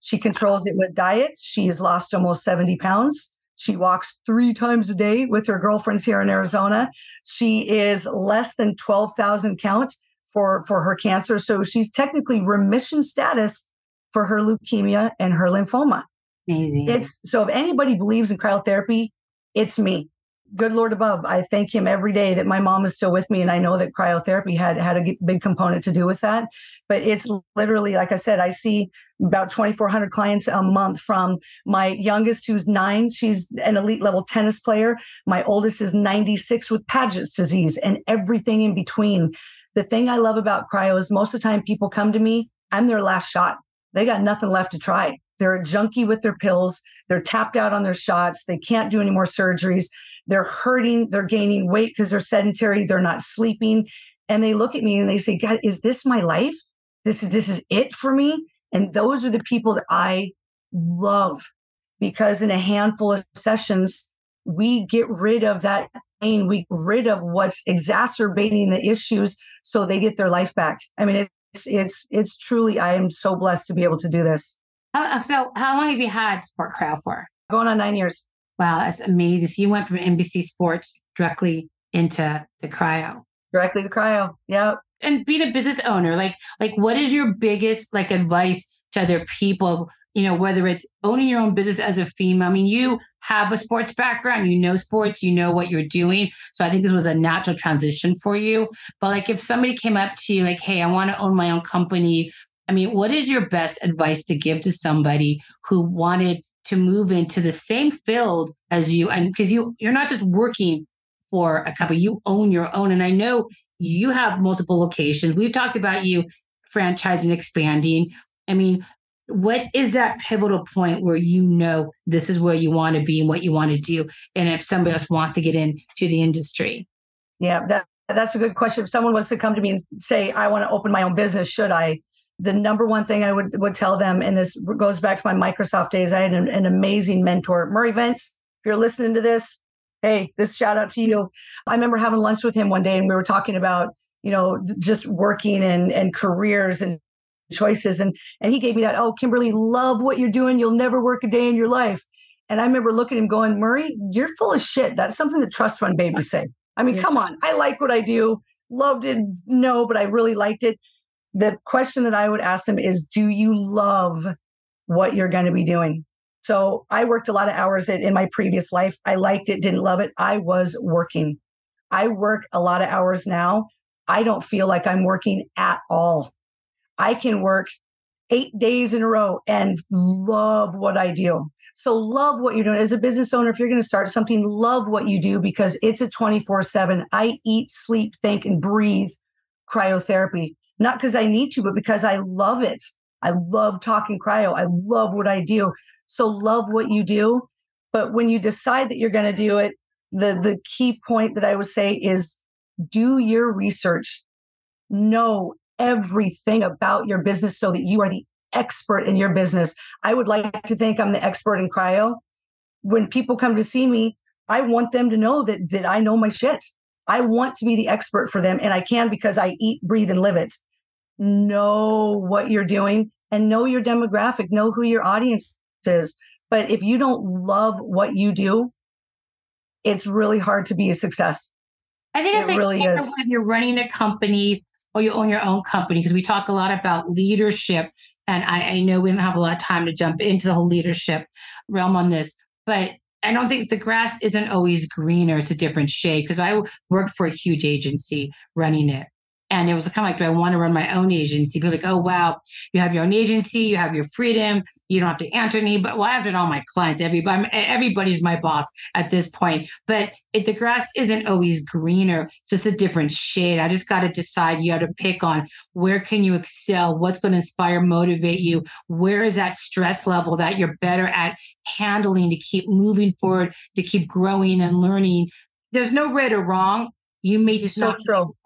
She controls it with diet. She has lost almost 70 pounds. She walks three times a day with her girlfriends here in Arizona. She is less than 12,000 count for, for her cancer. So she's technically remission status for her leukemia and her lymphoma. Amazing. It's so if anybody believes in cryotherapy, it's me good Lord above, I thank him every day that my mom is still with me. And I know that cryotherapy had had a big component to do with that. But it's literally, like I said, I see about 2,400 clients a month from my youngest, who's nine. She's an elite level tennis player. My oldest is 96 with Paget's disease and everything in between. The thing I love about cryo is most of the time people come to me, I'm their last shot. They got nothing left to try. They're a junkie with their pills. They're tapped out on their shots. They can't do any more surgeries. They're hurting. They're gaining weight because they're sedentary. They're not sleeping. And they look at me and they say, God, is this my life? This is, this is it for me. And those are the people that I love because in a handful of sessions, we get rid of that pain. We get rid of what's exacerbating the issues so they get their life back. I mean, it's, it's, it's truly, I am so blessed to be able to do this. Uh, so how long have you had Sport Cryo for? Going on nine years. Wow, that's amazing. So you went from NBC Sports directly into the cryo. Directly to cryo. Yeah. And being a business owner, like like what is your biggest like advice to other people? You know, whether it's owning your own business as a female. I mean, you have a sports background, you know sports, you know what you're doing. So I think this was a natural transition for you. But like if somebody came up to you like, hey, I want to own my own company. I mean, what is your best advice to give to somebody who wanted to move into the same field as you. And because you you're not just working for a company you own your own. And i know you have multiple locations. We've talked about you franchising expanding. I mean what is that pivotal point where you know this is where you want to be and what you want to do? And if somebody else wants to get into the industry? Yeah that that's a good question. If someone wants to come to me and say i want to open my own business should i the number one thing I would would tell them, and this goes back to my Microsoft days. I had an, an amazing mentor, Murray Vence. If you're listening to this, hey, this shout out to you. I remember having lunch with him one day, and we were talking about you know just working and and careers and choices, and and he gave me that. Oh, Kimberly, love what you're doing. You'll never work a day in your life. And I remember looking at him going, Murray, you're full of shit. That's something that trust fund babies say. I mean, yeah. come on. I like what I do. Loved it. No, but I really liked it the question that I would ask them is Do you love what you're going to be doing? So I worked a lot of hours in my previous life. I liked it, didn't love it. I was working. I work a lot of hours now. I don't feel like I'm working at all. I can work eight days in a row and love what I do. So love what you're doing as a business owner. If you're going to start something, love what you do because it's a 24 seven. I eat, sleep, think, and breathe cryotherapy not because I need to, but because I love it. I love talking cryo. I love what I do. So love what you do. But when you decide that you're going to do it, the, the key point that I would say is do your research. Know everything about your business so that you are the expert in your business. I would like to think I'm the expert in cryo. When people come to see me, I want them to know that, that I know my shit. I want to be the expert for them, and I can because I eat, breathe, and live it know what you're doing and know your demographic, know who your audience is. But if you don't love what you do, it's really hard to be a success. I think it's it like really is. When you're running a company or you own your own company, because we talk a lot about leadership. And I, I know we don't have a lot of time to jump into the whole leadership realm on this, but I don't think the grass isn't always greener. It's a different shade because I worked for a huge agency running it And it was kind of like, do I want to run my own agency? People like, oh, wow, you have your own agency, you have your freedom, you don't have to answer any, but well, I have to all my clients. Everybody, everybody's my boss at this point. But if the grass isn't always greener, it's just a different shade. I just got to decide you have to pick on where can you excel, what's going to inspire, motivate you, where is that stress level that you're better at handling to keep moving forward, to keep growing and learning. There's no right or wrong you may just so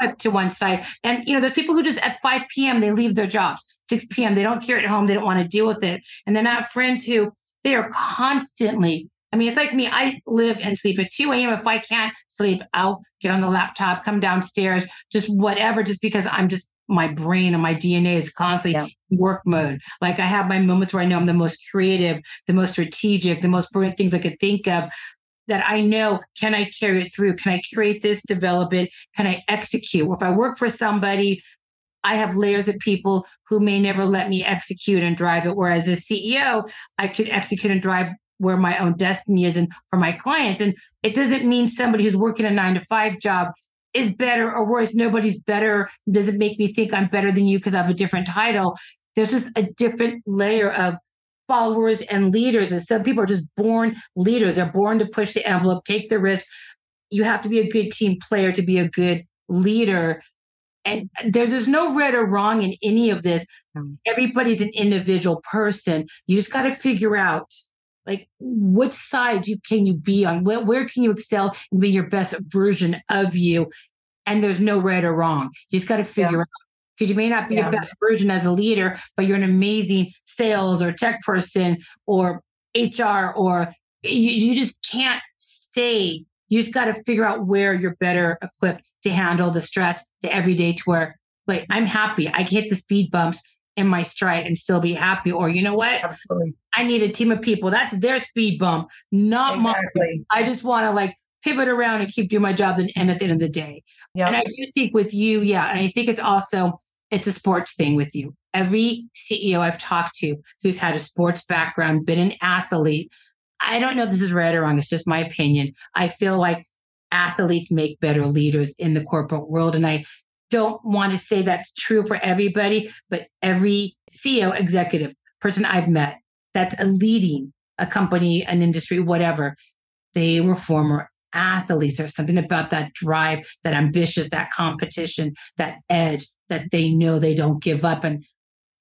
not to one side. And you know, there's people who just at 5 p.m. they leave their jobs. 6 p.m. they don't care at home. They don't want to deal with it. And then I have friends who they are constantly. I mean, it's like me. I live and sleep at 2 a.m. If I can't sleep, I'll get on the laptop, come downstairs, just whatever, just because I'm just my brain and my DNA is constantly yeah. work mode. Like I have my moments where I know I'm the most creative, the most strategic, the most brilliant things I could think of that I know can I carry it through? Can I create this, develop it? Can I execute? If I work for somebody, I have layers of people who may never let me execute and drive it. Whereas as CEO, I could execute and drive where my own destiny is and for my clients. And it doesn't mean somebody who's working a nine to five job is better or worse. Nobody's better. Doesn't make me think I'm better than you because I have a different title. There's just a different layer of followers and leaders. And some people are just born leaders. They're born to push the envelope, take the risk. You have to be a good team player to be a good leader. And there's, there's no right or wrong in any of this. Everybody's an individual person. You just got to figure out like which side you can you be on where, where can you excel and be your best version of you and there's no right or wrong you just got to figure yeah. out because you may not be yeah. the best version as a leader, but you're an amazing sales or tech person or HR, or you, you just can't stay. you just got to figure out where you're better equipped to handle the stress, the everyday to where, like, I'm happy. I can hit the speed bumps in my stride and still be happy. Or you know what? Absolutely. I need a team of people. That's their speed bump, not exactly. mine. I just want to like pivot around and keep doing my job and, and at the end of the day. Yep. And I do think with you, yeah. And I think it's also it's a sports thing with you. Every CEO I've talked to who's had a sports background, been an athlete, I don't know if this is right or wrong. It's just my opinion. I feel like athletes make better leaders in the corporate world. And I don't want to say that's true for everybody, but every CEO, executive person I've met that's leading a company, an industry, whatever, they were former athletes. There's something about that drive, that ambitious, that competition, that edge that they know they don't give up. And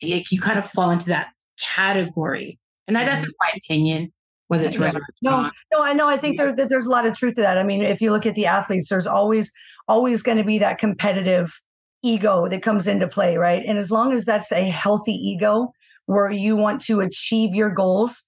you kind of fall into that category. And that's mm-hmm. my opinion, whether it's right or no, No, I know. I think there, there's a lot of truth to that. I mean, if you look at the athletes, there's always, always going to be that competitive ego that comes into play, right? And as long as that's a healthy ego where you want to achieve your goals,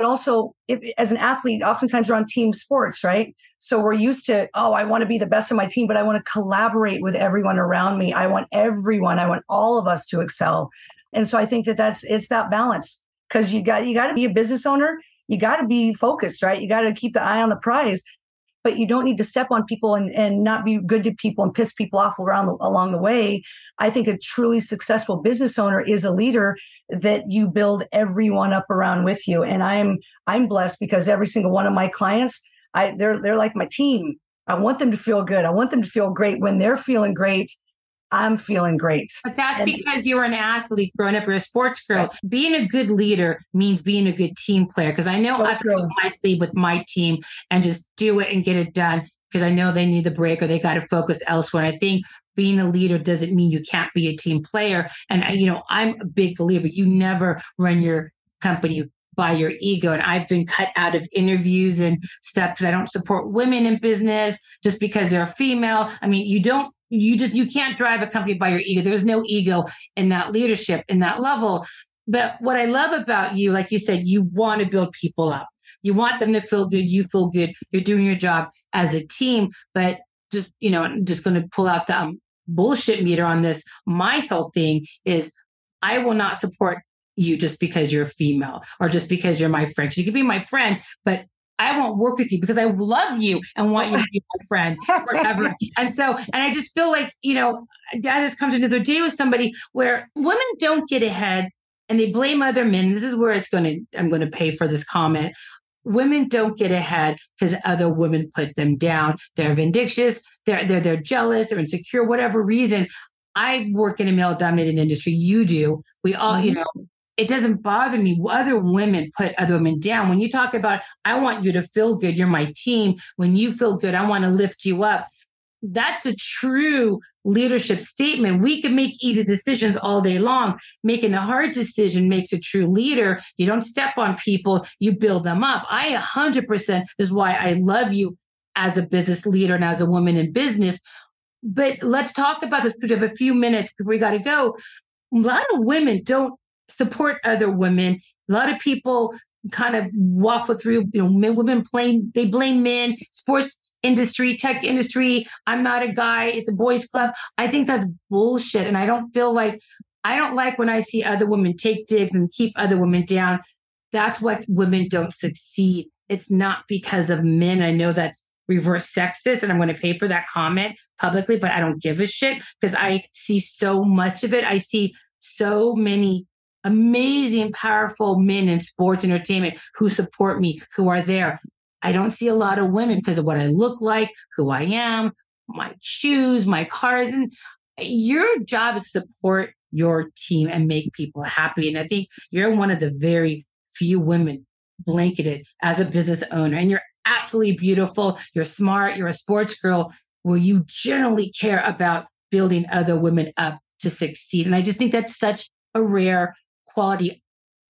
but also if, as an athlete, oftentimes we're on team sports, right? So we're used to, oh, I want to be the best of my team, but I want to collaborate with everyone around me. I want everyone, I want all of us to excel. And so I think that that's it's that balance because you got you got to be a business owner. You got to be focused, right? You got to keep the eye on the prize, but you don't need to step on people and, and not be good to people and piss people off around the, along the way. I think a truly successful business owner is a leader that you build everyone up around with you. And I'm I'm blessed because every single one of my clients I they're they're like my team. I want them to feel good. I want them to feel great. When they're feeling great, I'm feeling great. But that's and, because you're an athlete growing up, you're a sports girl. Right. Being a good leader means being a good team player. Because I know so I have to my sleeve with my team and just do it and get it done. Because I know they need the break or they got to focus elsewhere. And I think being a leader doesn't mean you can't be a team player. And you know, I'm a big believer. You never run your company by your ego. And I've been cut out of interviews and stuff because I don't support women in business just because they're female. I mean, you don't, you just, you can't drive a company by your ego. There's no ego in that leadership, in that level. But what I love about you, like you said, you want to build people up. You want them to feel good. You feel good. You're doing your job as a team. But just, you know, I'm just going to pull out the um, bullshit meter on this. My health thing is I will not support you just because you're a female or just because you're my friend. You can be my friend, but I won't work with you because I love you and want you to be my friend forever. and so, and I just feel like, you know, just comes another day with somebody where women don't get ahead and they blame other men. This is where it's going to, I'm going to pay for this comment. Women don't get ahead because other women put them down. They're vindictious, they're they're they're jealous, they're insecure, whatever reason. I work in a male dominated industry. You do. We all, mm-hmm. you know, it doesn't bother me. Other women put other women down. When you talk about, I want you to feel good, you're my team. When you feel good, I want to lift you up. That's a true leadership statement. We can make easy decisions all day long. Making a hard decision makes a true leader. You don't step on people, you build them up. I 100% is why I love you as a business leader and as a woman in business. But let's talk about this. We have a few minutes. Before we got to go. A lot of women don't support other women. A lot of people kind of waffle through, you know, men, women blame, they blame men, sports industry, tech industry. I'm not a guy. It's a boys club. I think that's bullshit. And I don't feel like, I don't like when I see other women take digs and keep other women down. That's what women don't succeed. It's not because of men. I know that's reverse sexist and I'm going to pay for that comment publicly, but I don't give a shit because I see so much of it. I see so many amazing, powerful men in sports entertainment who support me, who are there. I don't see a lot of women because of what I look like, who I am, my shoes, my cars. And your job is to support your team and make people happy. And I think you're one of the very few women blanketed as a business owner. And you're absolutely beautiful. You're smart. You're a sports girl where you generally care about building other women up to succeed. And I just think that's such a rare quality.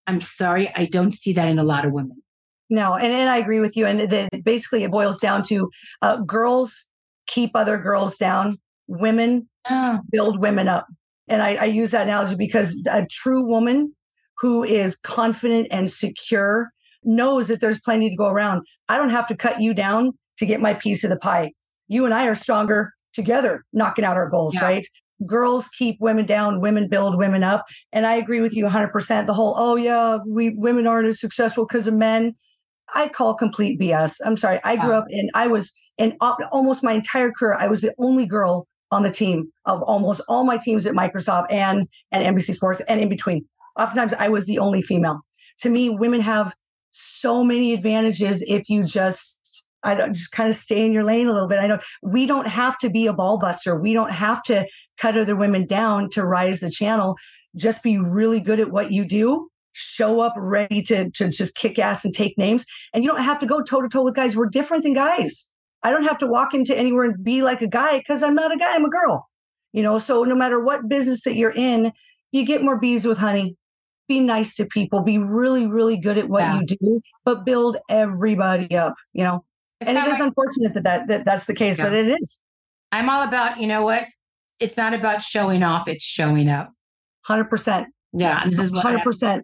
I'm sorry, I don't see that in a lot of women. No, and, and I agree with you. And then basically, it boils down to uh, girls keep other girls down, women oh. build women up. And I, I use that analogy because a true woman who is confident and secure knows that there's plenty to go around. I don't have to cut you down to get my piece of the pie. You and I are stronger together, knocking out our goals, yeah. right? girls keep women down, women build women up. And I agree with you 100%. The whole, oh, yeah, we women aren't as successful because of men. I call complete BS. I'm sorry. I grew up in, I was in almost my entire career, I was the only girl on the team of almost all my teams at Microsoft and, and NBC Sports and in between. Oftentimes, I was the only female. To me, women have so many advantages if you just I don't just kind of stay in your lane a little bit. I know we don't have to be a ball buster. We don't have to cut other women down to rise the channel. Just be really good at what you do. Show up ready to, to just kick ass and take names. And you don't have to go toe to toe with guys. We're different than guys. I don't have to walk into anywhere and be like a guy because I'm not a guy. I'm a girl. You know, so no matter what business that you're in, you get more bees with honey. Be nice to people. Be really, really good at what yeah. you do, but build everybody up. You know, it's and it is unfortunate that, that, that that's the case, yeah. but it is. I'm all about, you know what? It's not about showing off, it's showing up. 100%. Yeah. This is what 100%.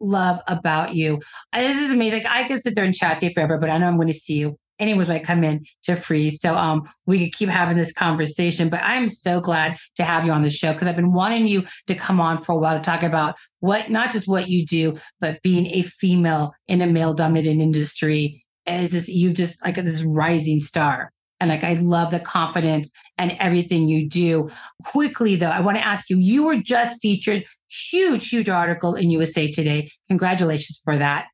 Love about you. This is amazing. I could sit there and chat to you forever, but I know I'm going to see you anyways I come in to freeze. So um we could keep having this conversation. But I'm so glad to have you on the show because I've been wanting you to come on for a while to talk about what not just what you do, but being a female in a male dominated industry is this you just like this rising star. And like I love the confidence and everything you do. Quickly though, I want to ask you, you were just featured, huge, huge article in USA Today. Congratulations for that.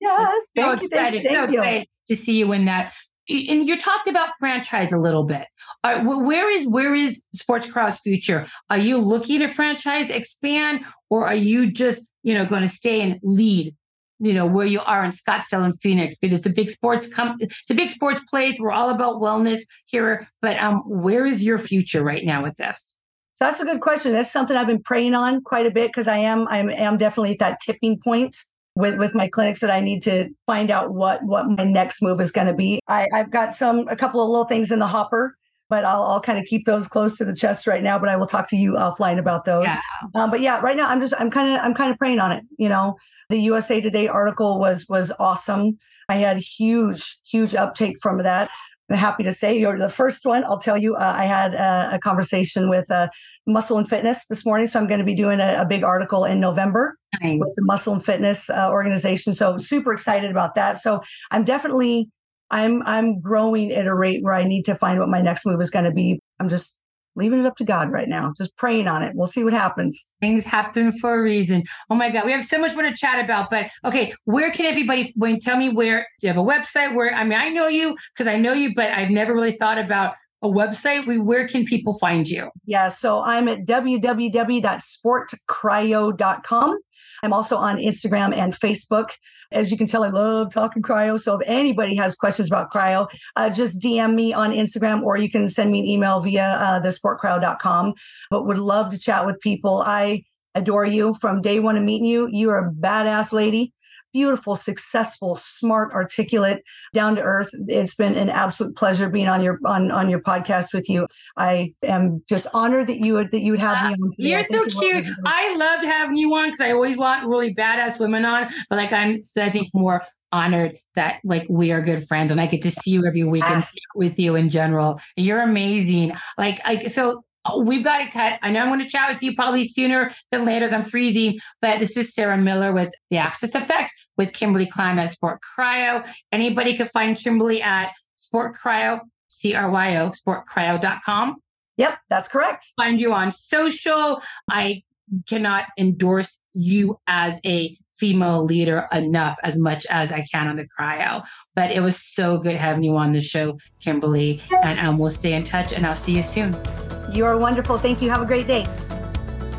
Yes. So excited. You, so you. excited to see you in that. And you talked about franchise a little bit. Uh, where is where is Sport Cryo's future? Are you looking to franchise expand, or are you just you know going to stay and lead you know where you are in Scottsdale and Phoenix because it's a big sports com- it's a big sports place. We're all about wellness here, but um, where is your future right now with this? So that's a good question. That's something I've been praying on quite a bit because I am I am definitely at that tipping point with with my clinics that I need to find out what what my next move is going to be. I, I've got some a couple of little things in the hopper but I'll, I'll kind of keep those close to the chest right now. But I will talk to you offline about those. Yeah. Um, but yeah, right now I'm just I'm kind of I'm kind of praying on it. You know, the USA Today article was was awesome. I had huge huge uptake from that. I'm happy to say you're the first one. I'll tell you, uh, I had a, a conversation with uh, Muscle and Fitness this morning, so I'm going to be doing a, a big article in November nice. with the Muscle and Fitness uh, organization. So super excited about that. So I'm definitely I'm I'm growing at a rate where I need to find what my next move is going to be. I'm just leaving it up to God right now, just praying on it. We'll see what happens. Things happen for a reason. Oh my God, we have so much more to chat about. But okay, where can everybody? When tell me where? Do you have a website? Where I mean, I know you because I know you, but I've never really thought about a website. We where can people find you? Yeah, so I'm at www.sportcryo.com. I'm also on Instagram and Facebook. As you can tell, I love talking cryo. So if anybody has questions about cryo, uh, just DM me on Instagram or you can send me an email via uh, thesportcryo.com. But would love to chat with people. I adore you from day one of meeting you. You are a badass lady beautiful, successful, smart, articulate, down to earth. It's been an absolute pleasure being on your on on your podcast with you. I am just honored that you would that you would have me uh, on. Today. You're so cute. I loved having you on because I always want really badass women on, but like I'm I think more honored that like we are good friends and I get to see you every week yes. and speak with you in general. You're amazing. Like like so we've got to cut. I know I'm going to chat with you probably sooner than later as I'm freezing, but this is Sarah Miller with The Axis Effect with Kimberly Klein at Sport Cryo. Anybody could find Kimberly at Sport Cryo, C R Y O, sportcryo.com. Yep, that's correct. Find you on social. I cannot endorse you as a female leader enough as much as I can on the cryo. But it was so good having you on the show, Kimberly. And um, we'll stay in touch and I'll see you soon. You are wonderful. Thank you. Have a great day.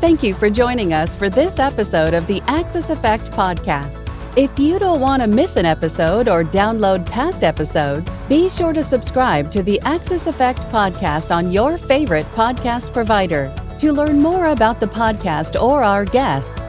Thank you for joining us for this episode of the Axis Effect Podcast. If you don't want to miss an episode or download past episodes, be sure to subscribe to the Axis Effect Podcast on your favorite podcast provider. To learn more about the podcast or our guests,